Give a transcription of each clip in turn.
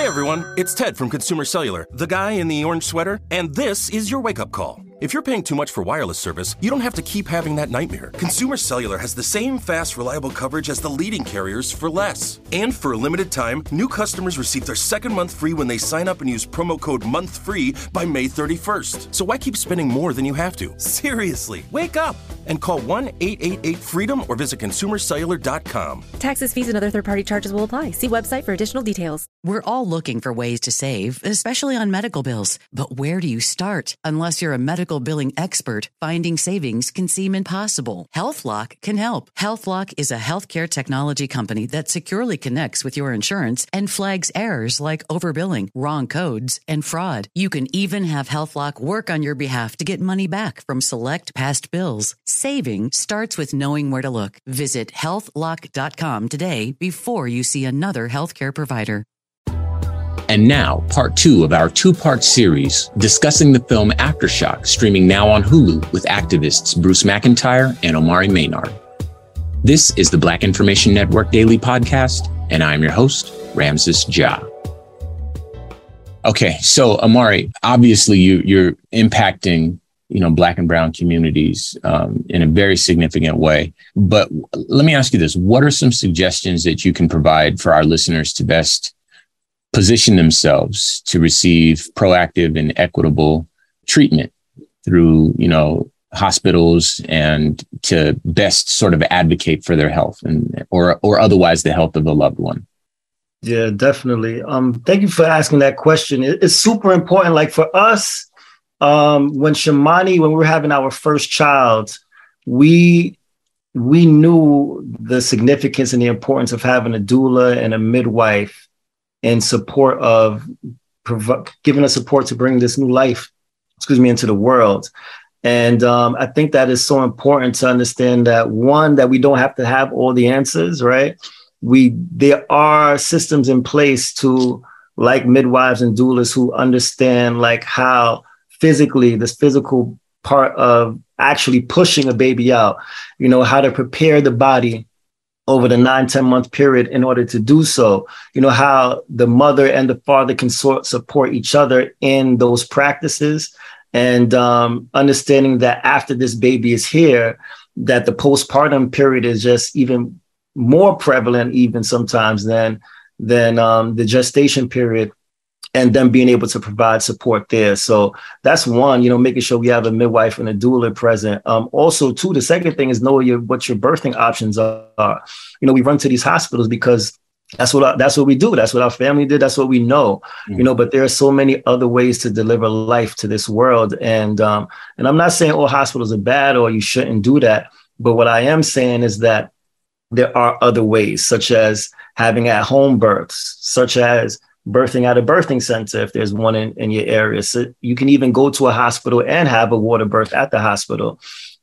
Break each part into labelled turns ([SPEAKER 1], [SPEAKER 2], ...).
[SPEAKER 1] Hey everyone, it's Ted from Consumer Cellular, the guy in the orange sweater, and this is your wake up call. If you're paying too much for wireless service, you don't have to keep having that nightmare. Consumer Cellular has the same fast, reliable coverage as the leading carriers for less. And for a limited time, new customers receive their second month free when they sign up and use promo code MONTHFREE by May 31st. So why keep spending more than you have to? Seriously, wake up and call 1 888 freedom or visit consumercellular.com.
[SPEAKER 2] Taxes, fees, and other third party charges will apply. See website for additional details.
[SPEAKER 3] We're all looking for ways to save, especially on medical bills. But where do you start? Unless you're a medical billing expert, finding savings can seem impossible. HealthLock can help. HealthLock is a healthcare technology company that securely connects with your insurance and flags errors like overbilling, wrong codes, and fraud. You can even have HealthLock work on your behalf to get money back from select past bills. Saving starts with knowing where to look. Visit healthlock.com today before you see another healthcare provider.
[SPEAKER 4] And now, part two of our two part series discussing the film Aftershock, streaming now on Hulu with activists Bruce McIntyre and Omari Maynard. This is the Black Information Network Daily Podcast, and I'm your host, Ramses Ja. Okay, so Omari, obviously you, you're impacting you know black and brown communities um, in a very significant way but let me ask you this what are some suggestions that you can provide for our listeners to best position themselves to receive proactive and equitable treatment through, you know, hospitals and to best sort of advocate for their health and or or otherwise the health of a loved one.
[SPEAKER 5] Yeah, definitely. Um, thank you for asking that question. It's super important. Like for us, um, when Shamony, when we were having our first child, we we knew the significance and the importance of having a doula and a midwife in support of prov- giving us support to bring this new life, excuse me, into the world. And um, I think that is so important to understand that one, that we don't have to have all the answers, right? We there are systems in place to like midwives and doulas who understand like how physically this physical part of actually pushing a baby out, you know, how to prepare the body over the nine ten month period in order to do so. You know, how the mother and the father can sort support each other in those practices and um, understanding that after this baby is here, that the postpartum period is just even more prevalent, even sometimes than than um, the gestation period and then being able to provide support there. So that's one, you know, making sure we have a midwife and a doula present. Um, also, too, the second thing is know your what your birthing options are. You know, we run to these hospitals because that's what that's what we do. That's what our family did. That's what we know. Mm-hmm. You know, but there are so many other ways to deliver life to this world. And um, and I'm not saying all hospitals are bad or you shouldn't do that. But what I am saying is that there are other ways, such as having at home births, such as birthing at a birthing center if there's one in, in your area. So you can even go to a hospital and have a water birth at the hospital.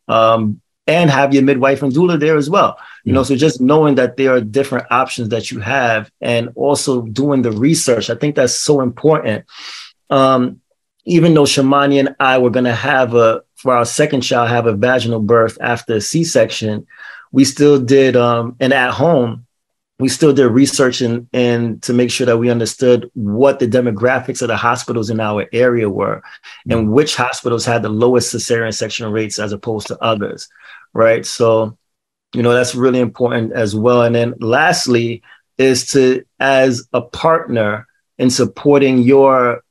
[SPEAKER 5] Um, and have your midwife and doula there as well. You know, so just knowing that there are different options that you have and also doing the research, I think that's so important. Um, even though Shamony and I were going to have a, for our second child, have a vaginal birth after a C section, we still did um, an at home we still did research and, and to make sure that we understood what the demographics of the hospitals in our area were and mm-hmm. which hospitals had the lowest cesarean section rates as opposed to others right? So you know that's really important as well. And then lastly is to as a partner in supporting your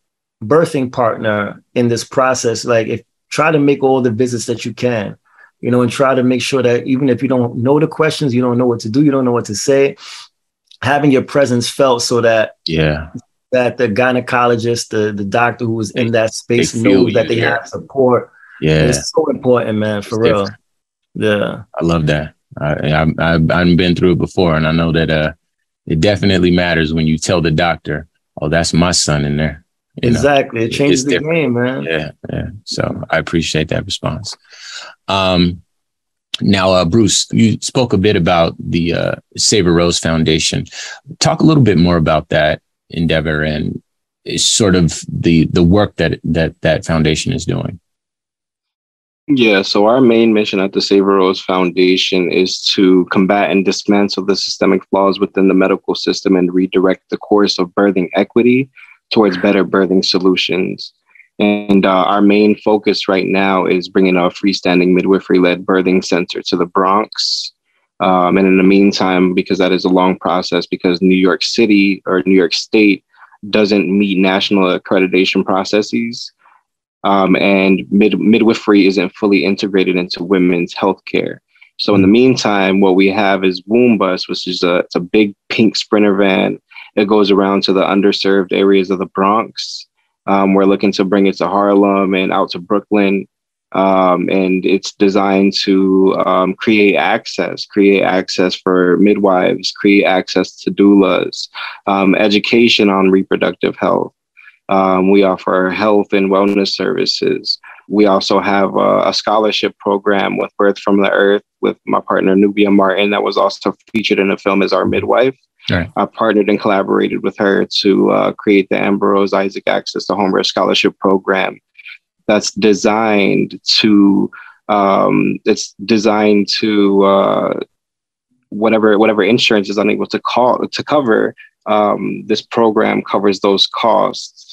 [SPEAKER 5] birthing partner in this process like if try to make all the visits that you can you know, and try to make sure that even if you don't know the questions, you don't know what to do, you don't know what to say, having your presence felt so that
[SPEAKER 4] yeah
[SPEAKER 5] that the gynecologist, the the doctor who was in that space knows that they yeah. have support.
[SPEAKER 4] Yeah,
[SPEAKER 5] it's so important, man, for it's real. Different. Yeah,
[SPEAKER 4] I love that. I, I I've, I've been through it before, and I know that uh, it definitely matters when you tell the doctor, "Oh, that's my son in there."
[SPEAKER 5] You exactly, know, it changes the different. game, man.
[SPEAKER 4] Yeah, yeah. So I appreciate that response. Um, now, uh, Bruce, you spoke a bit about the uh, Save A Rose Foundation. Talk a little bit more about that endeavor and sort of the the work that that that foundation is doing.
[SPEAKER 6] Yeah, so our main mission at the Save A Rose Foundation is to combat and dismantle the systemic flaws within the medical system and redirect the course of birthing equity towards better birthing solutions. And uh, our main focus right now is bringing a freestanding midwifery led birthing center to the Bronx. Um, and in the meantime, because that is a long process, because New York City or New York State doesn't meet national accreditation processes, um, and mid- midwifery isn't fully integrated into women's healthcare. So in the meantime, what we have is Womb Bus, which is a, it's a big pink sprinter van. It goes around to the underserved areas of the Bronx. Um, we're looking to bring it to Harlem and out to Brooklyn. Um, and it's designed to um, create access, create access for midwives, create access to doulas, um, education on reproductive health, um, we offer health and wellness services. We also have a, a, scholarship program with Birth from the Earth with my partner Nubia Martin that was also featured in the film as our midwife. Right. I partnered and collaborated with her to uh, create the Amber Rose Isaac Access to Home Birth Scholarship Program that's designed to um, it's designed to uh, whatever whatever insurance is unable to call to cover um, this program covers those costs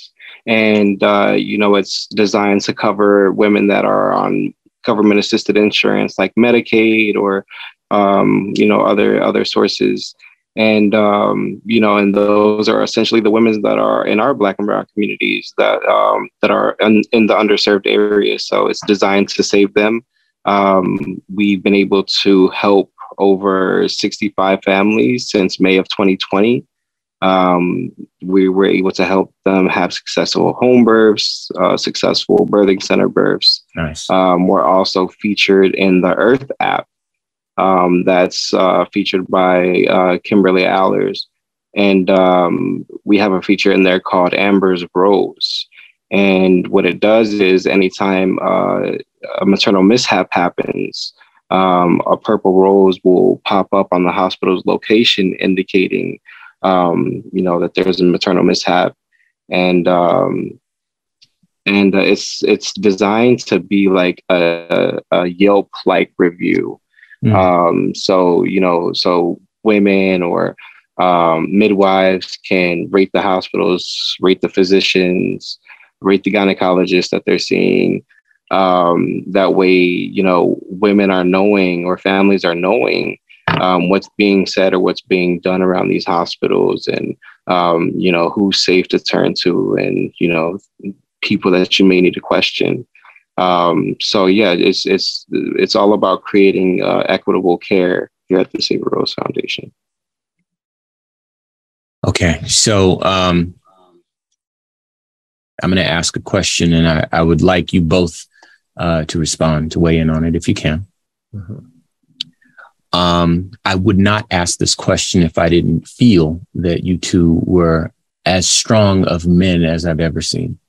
[SPEAKER 6] and uh, you know it's designed to cover women that are on government assisted insurance like Medicaid or um, you know other other sources. And um, you know and those are essentially the women that are in our black and brown communities that um, that are in, in, the underserved areas so it's designed to save them. Um, we've been able to help over 65 families since may of 2020 um, we were able to help them have successful home births, uh, successful birthing center births.
[SPEAKER 4] Nice.
[SPEAKER 6] Um, we're also featured in the Irth app um, that's uh, featured by uh, Kimberly Allers. And um, we have a feature in there called Amber's Rose. And what it does is anytime uh, a maternal mishap happens, um, a purple rose will pop up on the hospital's location indicating um, you know, that there's a maternal mishap, and um, and uh, it's it's designed to be like a, a Yelp like review. Mm. Um, so you know, so women or um, midwives can rate the hospitals, rate the physicians, rate the gynecologists that they're seeing. Um, that way, you know, women are knowing or families are knowing um, what's being said or what's being done around these hospitals and um, you know who's safe to turn to and you know people that you may need to question. Um, so yeah it's it's it's all about creating uh, equitable care here at the Save A Rose Foundation.
[SPEAKER 4] Okay so um, I'm going to ask a question and I, I would like you both uh, to respond to weigh in on it if you can. Mm-hmm. Um, I would not ask this question if I didn't feel that you two were as strong of men as I've ever seen.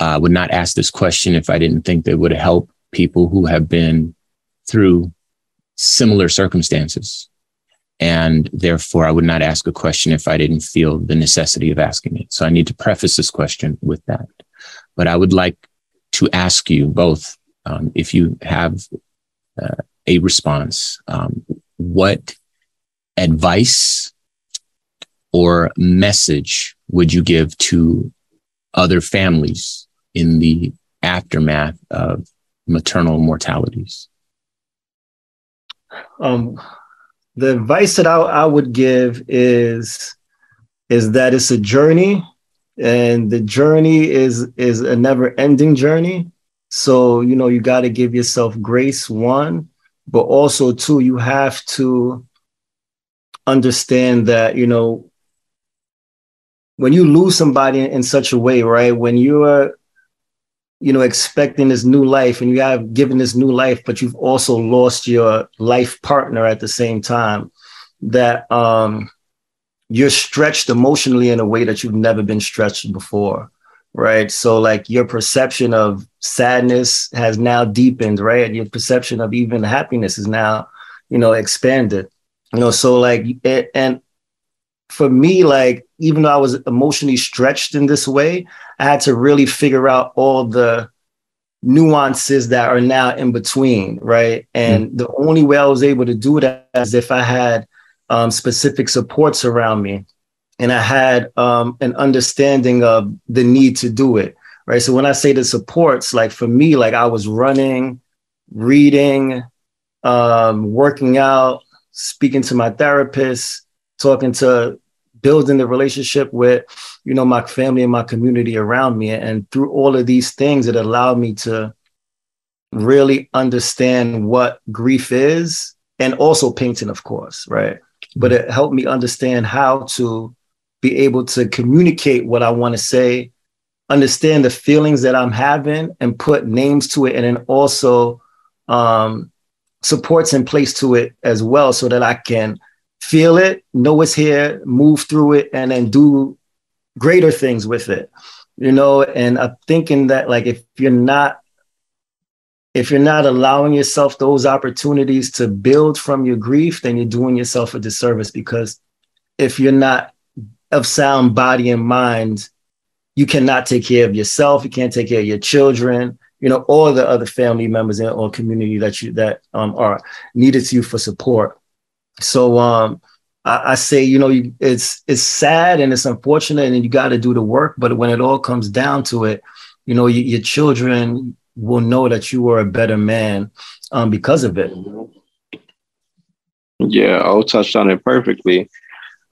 [SPEAKER 4] I would not ask this question if I didn't think they would help people who have been through similar circumstances. And therefore, I would not ask a question if I didn't feel the necessity of asking it. So I need to preface this question with that. But I would like to ask you both um, if you have uh, a response, um, what advice or message would you give to other families in the aftermath of maternal mortalities?
[SPEAKER 5] Um, the advice that I, I would give is is that it's a journey, and the journey is is a never ending journey. So you know you got to give yourself grace. One, but also too you have to understand that you know when you lose somebody in, such a way right when you're you know expecting this new life and you have given this new life but you've also lost your life partner at the same time that um you're stretched emotionally in a way that you've never been stretched before right? So like your perception of sadness has now deepened right? Your perception of even happiness is now you know expanded you know? So like it, and for me like even though i was emotionally stretched in this way i had to really figure out all the nuances that are now in between right? And mm. the only way i was able to do that is if i had um, specific supports around me and I had um, an understanding of the need to do it. Right. So when I say the supports, like for me, like I was running, reading, um, working out, speaking to my therapist, talking to building the relationship with, you know, my family and my community around me. And through all of these things, it allowed me to really understand what grief is and also painting, of course, right? But it helped me understand how to be able to communicate what I want to say, understand the feelings that I'm having, and put names to it, and then also um, supports in place to it as well, so that I can feel it, know it's here, move through it, and then do greater things with it. You know, and I'm thinking that like if you're not if you're not allowing yourself those opportunities to build from your grief, then you're doing yourself a disservice because if you're not of sound body and mind, you cannot take care of yourself. You can't take care of your children, you know, or the other family members in or community that you that um, are needed to you for support. So um, I, I say, you know, you, it's it's sad and it's unfortunate, and you got to do the work. But when it all comes down to it, you know, you, your children will know that you are a better man um, because of it.
[SPEAKER 6] Yeah, I touched on it perfectly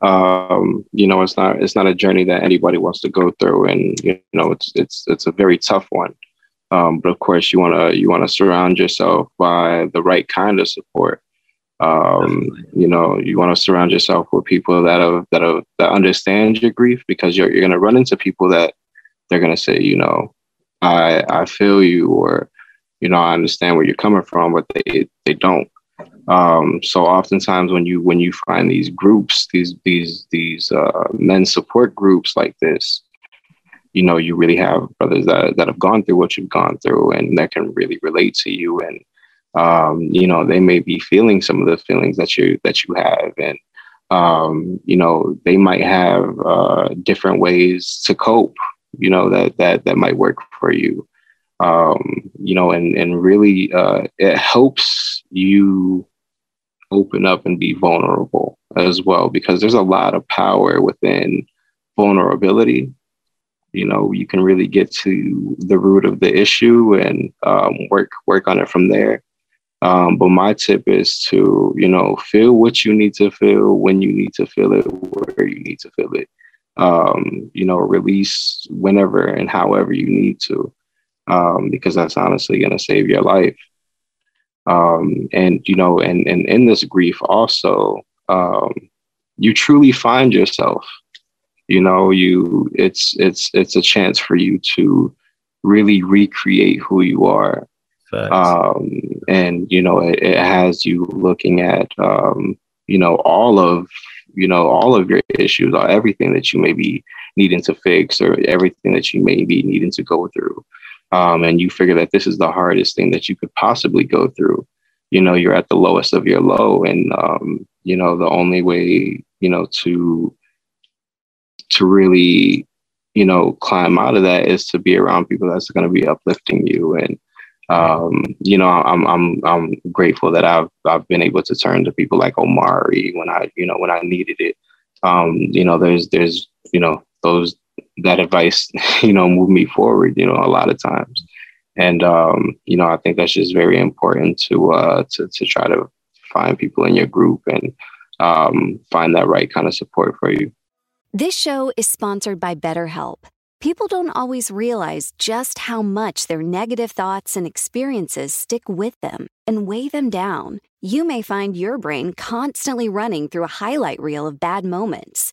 [SPEAKER 6] um, you know, it's not it's not a journey that anybody wants to go through, and you know, it's it's it's a very tough one. Um, but of course, you want to you want to surround yourself by the right kind of support. Um, you know, you want to surround yourself with people that have that have that understand your grief because you're you're going to run into people that they're going to say, you know, I I feel you, or you know, I understand where you're coming from, but they they don't. Um, so oftentimes when you when you find these groups, these these these uh, men support groups like this, you know, you really have brothers that that have gone through what you've gone through and that can really relate to you, and um, you know, they may be feeling some of the feelings that you that you have, and um, you know, they might have uh, different ways to cope, you know, that that that might work for you. Um, you know, and and really uh, it helps you open up and be vulnerable as well because there's a lot of power within vulnerability. You know you can really get to the root of the issue and um, work work on it from there. Um, but my tip is to you know feel what you need to feel when you need to feel it where you need to feel it. Um, you know release whenever and however you need to um, because that's honestly going to save your life um, and you know and, and in this grief also um, you truly find yourself you know you it's it's it's a chance for you to really recreate who you are. Um, and you know it, it, has you looking at um, you know all of you know all of your issues or everything that you may be needing to fix or everything that you may be needing to go through um, and you figure that this is the hardest thing that you could possibly go through, you know, you're at the lowest of your low. And, um, you know, the only way, you know, to, to really, you know, climb out of that is to be around people that's going to be uplifting you. And, um, you know, I'm, I'm, I'm grateful that I've, I've been able to turn to people like Omari when I, you know, when I needed it. Um, you know, there's, there's, you know, those that advice, you know, move me forward, you know, a lot of times. And um, you know, I think that's just very important to uh to to try to find people in your group and um, find that right kind of support for you.
[SPEAKER 7] This show is sponsored by BetterHelp. People don't always realize just how much their negative thoughts and experiences stick with them and weigh them down. You may find your brain constantly running through a highlight reel of bad moments.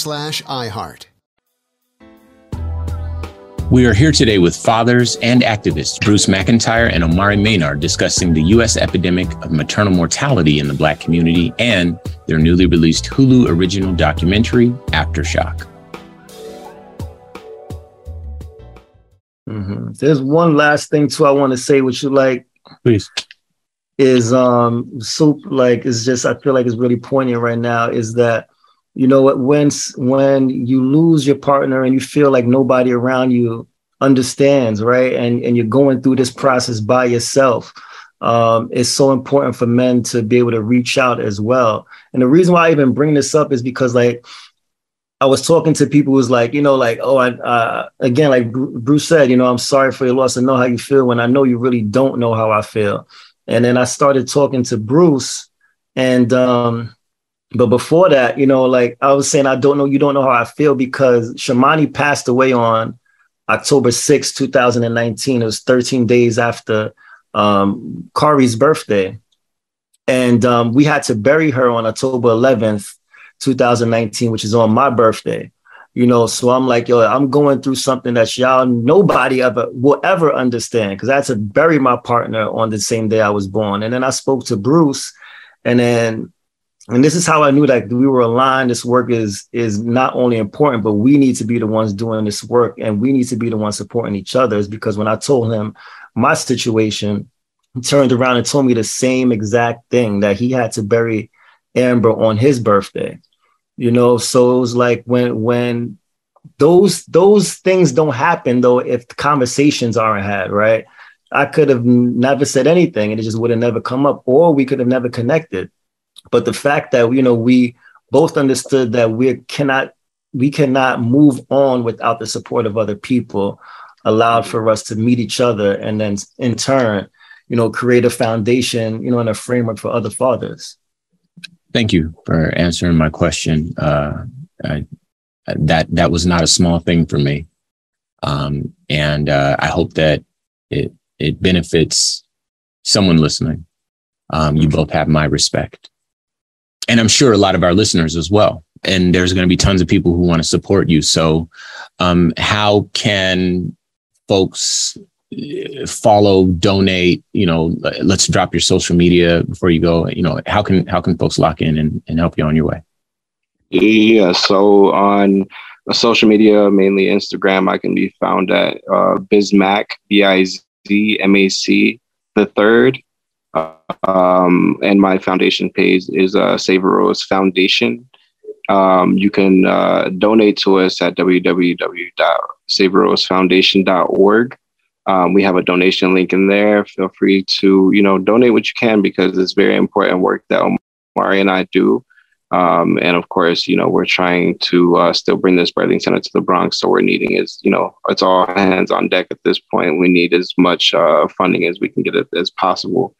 [SPEAKER 8] slash iHeart.
[SPEAKER 4] We are here today with fathers and activists Bruce McIntyre and Omari Maynard discussing the U.S. epidemic of maternal mortality in the Black community and their newly released Hulu original documentary, Aftershock.
[SPEAKER 5] Mm-hmm. There's one last thing too I want to say, which you like,
[SPEAKER 4] please,
[SPEAKER 5] is um soup like is just I feel like it's really poignant right now. Is that you know what when when you lose your partner and you feel like nobody around you understands right and and you're going through this process by yourself um, it's so important for men to be able to reach out as well. And the reason why i even bring this up is because like i was talking to people who's like you know like oh i uh, again like bruce said you know i'm sorry for your loss. And know how you feel when i know you really don't know how i feel. And then i started talking to bruce and um but before that, you know, like I was saying, I don't know, you don't know how I feel because Shamony passed away on October 6, 2019. It was 13 days after um, Khari's birthday. And um, we had to bury her on October 11th, 2019, which is on my birthday. You know, so I'm like, yo, I'm going through something that y'all nobody ever will ever understand because I had to bury my partner on the same day I was born. And then I spoke to Bruce, and then and this is how I knew that we were aligned. This work is is not only important, but we need to be the ones doing this work, and we need to be the ones supporting each other. Is because when I told him my situation, he turned around and told me the same exact thing that he had to bury Amber on his birthday. You know, so it was like when when those those things don't happen though if conversations aren't had, right? I could have never said anything and it just would have never come up, or we could have never connected but the fact that you know we both understood that we cannot we cannot move on without the support of other people allowed for us to meet each other and then in turn, you know, create a foundation, you know, and a framework for other fathers.
[SPEAKER 4] Thank you for answering my question. Uh, I, that that was not a small thing for me, um, and uh, I hope that it it benefits someone listening. Um, you both have my respect, and I'm sure a lot of our listeners as well. And there's going to be tons of people who want to support you. So, um, how can folks uh, follow, donate? You know, let's drop your social media before you go. You know, how can how can folks lock in and, and help you on your way?
[SPEAKER 6] Yeah, so on social media, mainly Instagram, I can be found at uh, Bizmac, B I Z M A C, the third. Um, and my foundation page is uh, Save Rose Foundation. Um, you can uh, donate to us at www.saverosefoundation.org. Um, we have a donation link in there. Feel free to, you know, donate what you can because it's very important work that Omari and I do. Um, and of course, you know, we're trying to uh, still bring this birthing center to the Bronx. So we're needing is, you know, it's all hands on deck at this point. We need as much uh, funding as we can get it as possible.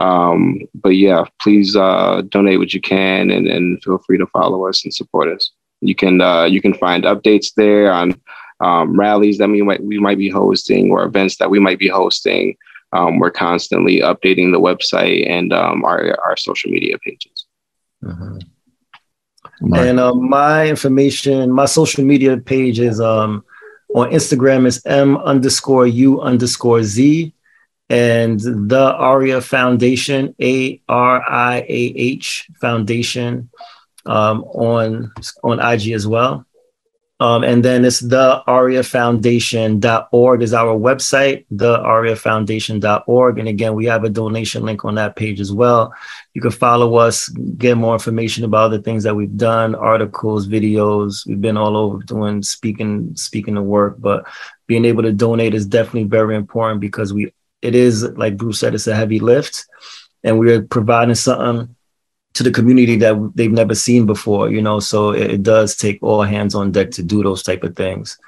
[SPEAKER 6] Um, but yeah, please uh, donate what you can and, and feel free to follow us and support us. You can uh, you can find updates there on um, rallies that we might we might be hosting or events that we might be hosting. Um, we're constantly updating the website and um, our our social media pages.
[SPEAKER 5] Mm-hmm. And um, my information, my social media page is um, on Instagram is m underscore u underscore z, and the Ariah Foundation, A R I A H Foundation, um, on on IG as well. Um, and then it's the ariahfoundation.org is our website, the ariahfoundation.org. And again, we have a donation link on that page as well. You can follow us, get more information about the things that we've done, articles, videos. We've been all over doing speaking, speaking of work, but being able to donate is definitely very important because we, it is like Bruce said, it's a heavy lift and we're providing something to the community that they've never seen before, you know. So it, it does take all hands on deck to do those type of things.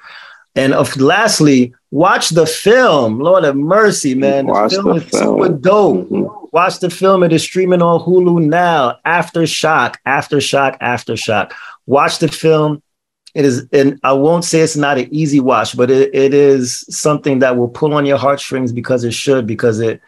[SPEAKER 5] And of, lastly, watch the film. Lord have mercy, man. The film the is film. super dope. Mm-hmm. Watch the film. It is streaming on Hulu now. Aftershock, aftershock, aftershock. Watch the film. It is, and I won't say it's not an easy watch, but it, it is something that will pull on your heartstrings because it should, because it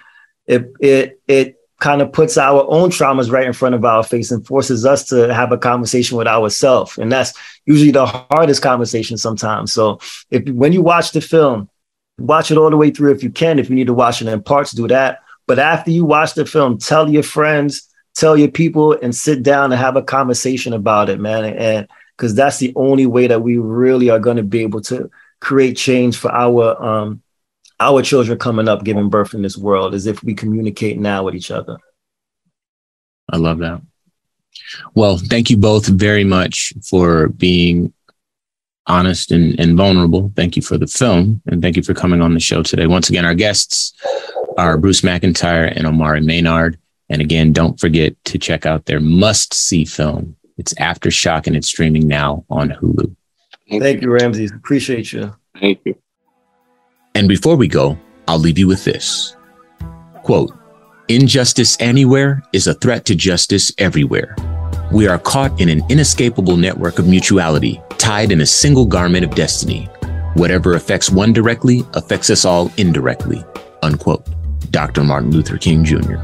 [SPEAKER 5] it it it kind of puts our own traumas right in front of our face and forces us to have a conversation with ourselves. And that's usually the hardest conversation sometimes. So if when you watch the film, watch it all the way through if you can. If you need to watch it in parts, do that. But after you watch the film, tell your friends, tell your people, and sit down and have a conversation about it, man. And because that's the only way that we really are going to be able to create change for our um, our children coming up giving birth in this world is if we communicate now with each other.
[SPEAKER 4] I love that. Well, thank you both very much for being honest and, and vulnerable. Thank you for the film and thank you for coming on the show today. Once again, our guests are Bruce McIntyre and Omari Maynard. And again, don't forget to check out their must see film. It's Aftershock and it's streaming now on Hulu.
[SPEAKER 5] Thank you, Ramses. Appreciate you.
[SPEAKER 6] Thank you.
[SPEAKER 4] And before we go, I'll leave you with this quote, Injustice anywhere is a threat to justice everywhere. We are caught in an inescapable network of mutuality, tied in a single garment of destiny. Whatever affects one directly affects us all indirectly. Unquote. Dr. Martin Luther King Jr.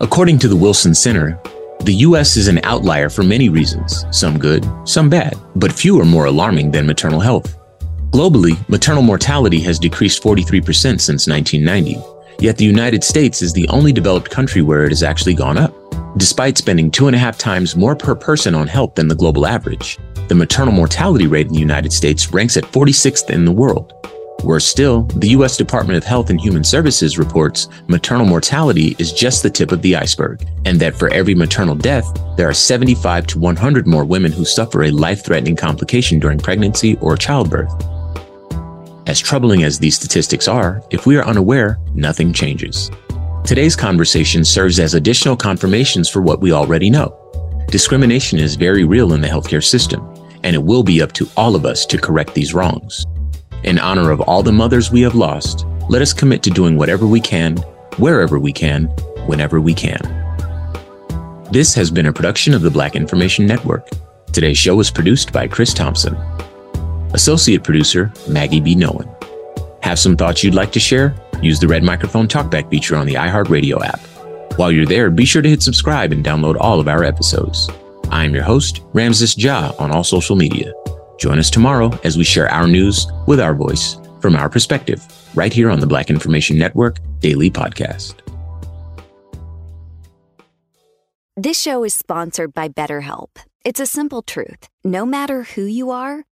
[SPEAKER 4] According to the Wilson Center, the US is an outlier for many reasons, some good, some bad, but few are more alarming than maternal health. Globally, maternal mortality has decreased 43% since 1990, yet the United States is the only developed country where it has actually gone up. Despite spending two and a half times more per person on health than the global average, the maternal mortality rate in the United States ranks at 46th in the world. Worse still, the U.S. Department of Health and Human Services reports maternal mortality is just the tip of the iceberg, and that for every maternal death, there are 75 to 100 more women who suffer a life threatening complication during pregnancy or childbirth. As troubling as these statistics are, if we are unaware, nothing changes. Today's conversation serves as additional confirmations for what we already know. Discrimination is very real in the healthcare system, and it will be up to all of us to correct these wrongs. In honor of all the mothers we have lost, let us commit to doing whatever we can, wherever we can, whenever we can. This has been a production of the Black Information Network. Today's show was produced by Chris Thompson. Associate producer, Maggie B. Nolan. Have some thoughts you'd like to share? Use the red microphone talkback feature on the iHeartRadio app. While you're there, be sure to hit subscribe and download all of our episodes. I am your host, Ramses Ja, on all social media. Join us tomorrow as we share our news with our voice from our perspective, right here on the Black Information Network Daily Podcast.
[SPEAKER 7] This show is sponsored by BetterHelp. It's a simple truth. No matter who you are,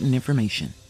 [SPEAKER 9] important information.